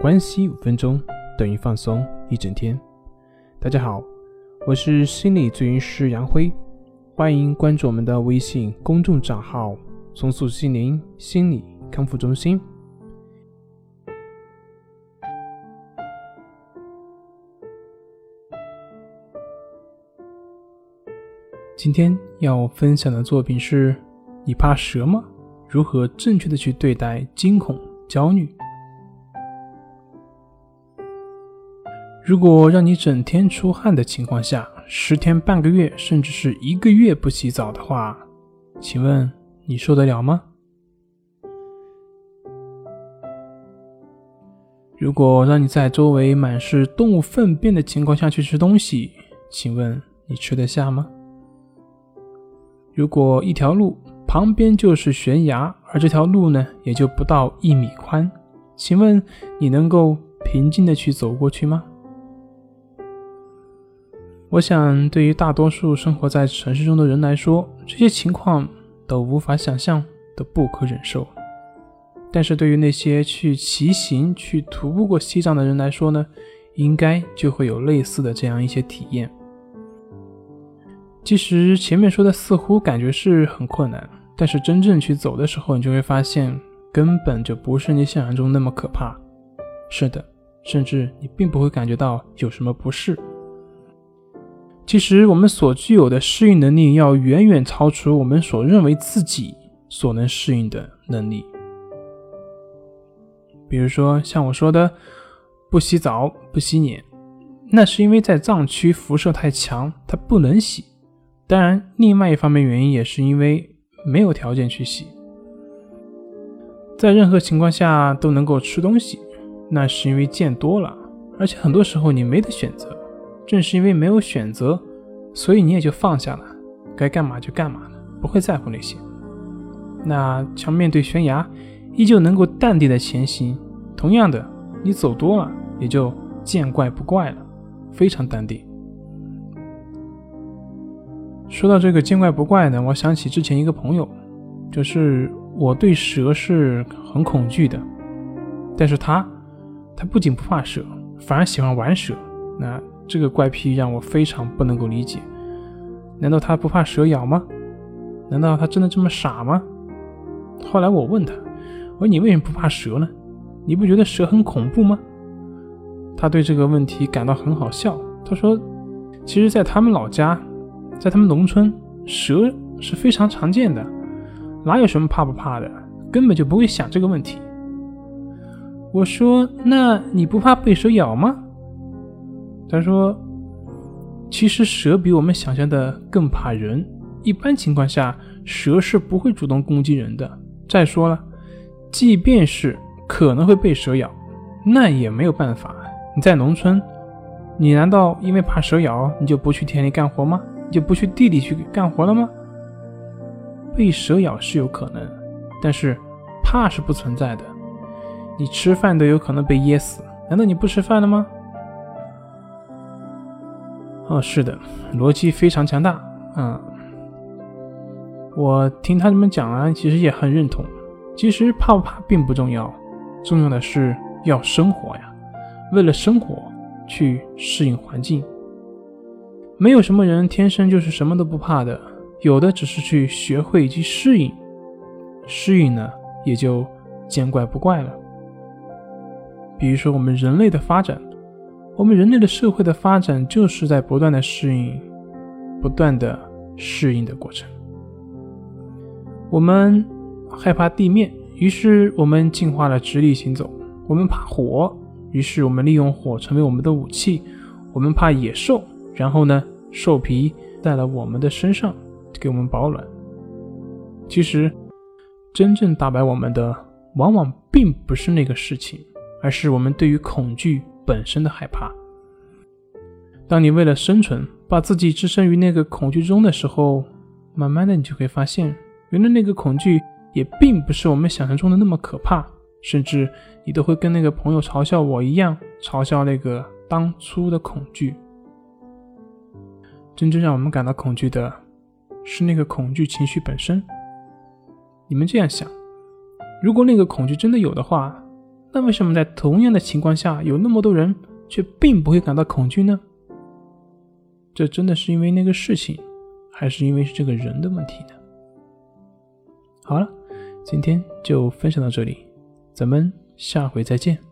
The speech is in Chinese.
关系五分钟等于放松一整天。大家好，我是心理咨询师杨辉，欢迎关注我们的微信公众账号“松塑心灵心理康复中心”。今天要分享的作品是：你怕蛇吗？如何正确的去对待惊恐、焦虑？如果让你整天出汗的情况下，十天半个月，甚至是一个月不洗澡的话，请问你受得了吗？如果让你在周围满是动物粪便的情况下去吃东西，请问你吃得下吗？如果一条路旁边就是悬崖，而这条路呢也就不到一米宽，请问你能够平静的去走过去吗？我想，对于大多数生活在城市中的人来说，这些情况都无法想象，都不可忍受。但是对于那些去骑行、去徒步过西藏的人来说呢，应该就会有类似的这样一些体验。其实前面说的似乎感觉是很困难，但是真正去走的时候，你就会发现根本就不是你想象中那么可怕。是的，甚至你并不会感觉到有什么不适。其实，我们所具有的适应能力要远远超出我们所认为自己所能适应的能力。比如说，像我说的，不洗澡、不洗脸，那是因为在藏区辐射太强，它不能洗。当然，另外一方面原因也是因为没有条件去洗。在任何情况下都能够吃东西，那是因为见多了，而且很多时候你没得选择。正是因为没有选择，所以你也就放下了，该干嘛就干嘛了，不会在乎那些。那像面对悬崖，依旧能够淡定的前行。同样的，你走多了，也就见怪不怪了，非常淡定。说到这个见怪不怪呢，我想起之前一个朋友，就是我对蛇是很恐惧的，但是他，他不仅不怕蛇，反而喜欢玩蛇。那。这个怪癖让我非常不能够理解，难道他不怕蛇咬吗？难道他真的这么傻吗？后来我问他，我说你为什么不怕蛇呢？你不觉得蛇很恐怖吗？他对这个问题感到很好笑。他说，其实，在他们老家，在他们农村，蛇是非常常见的，哪有什么怕不怕的，根本就不会想这个问题。我说，那你不怕被蛇咬吗？他说：“其实蛇比我们想象的更怕人。一般情况下，蛇是不会主动攻击人的。再说了，即便是可能会被蛇咬，那也没有办法。你在农村，你难道因为怕蛇咬，你就不去田里干活吗？你就不去地里去干活了吗？被蛇咬是有可能，但是怕是不存在的。你吃饭都有可能被噎死，难道你不吃饭了吗？”哦，是的，逻辑非常强大。嗯，我听他这么讲啊，其实也很认同。其实怕不怕并不重要，重要的是要生活呀。为了生活，去适应环境。没有什么人天生就是什么都不怕的，有的只是去学会去适应，适应呢也就见怪不怪了。比如说我们人类的发展。我们人类的社会的发展就是在不断的适应，不断的适应的过程。我们害怕地面，于是我们进化了直立行走；我们怕火，于是我们利用火成为我们的武器；我们怕野兽，然后呢，兽皮在了我们的身上，给我们保暖。其实，真正打败我们的，往往并不是那个事情，而是我们对于恐惧。本身的害怕。当你为了生存，把自己置身于那个恐惧中的时候，慢慢的你就会发现，原来那个恐惧也并不是我们想象中的那么可怕，甚至你都会跟那个朋友嘲笑我一样，嘲笑那个当初的恐惧。真正让我们感到恐惧的，是那个恐惧情绪本身。你们这样想，如果那个恐惧真的有的话，那为什么在同样的情况下，有那么多人却并不会感到恐惧呢？这真的是因为那个事情，还是因为是这个人的问题呢？好了，今天就分享到这里，咱们下回再见。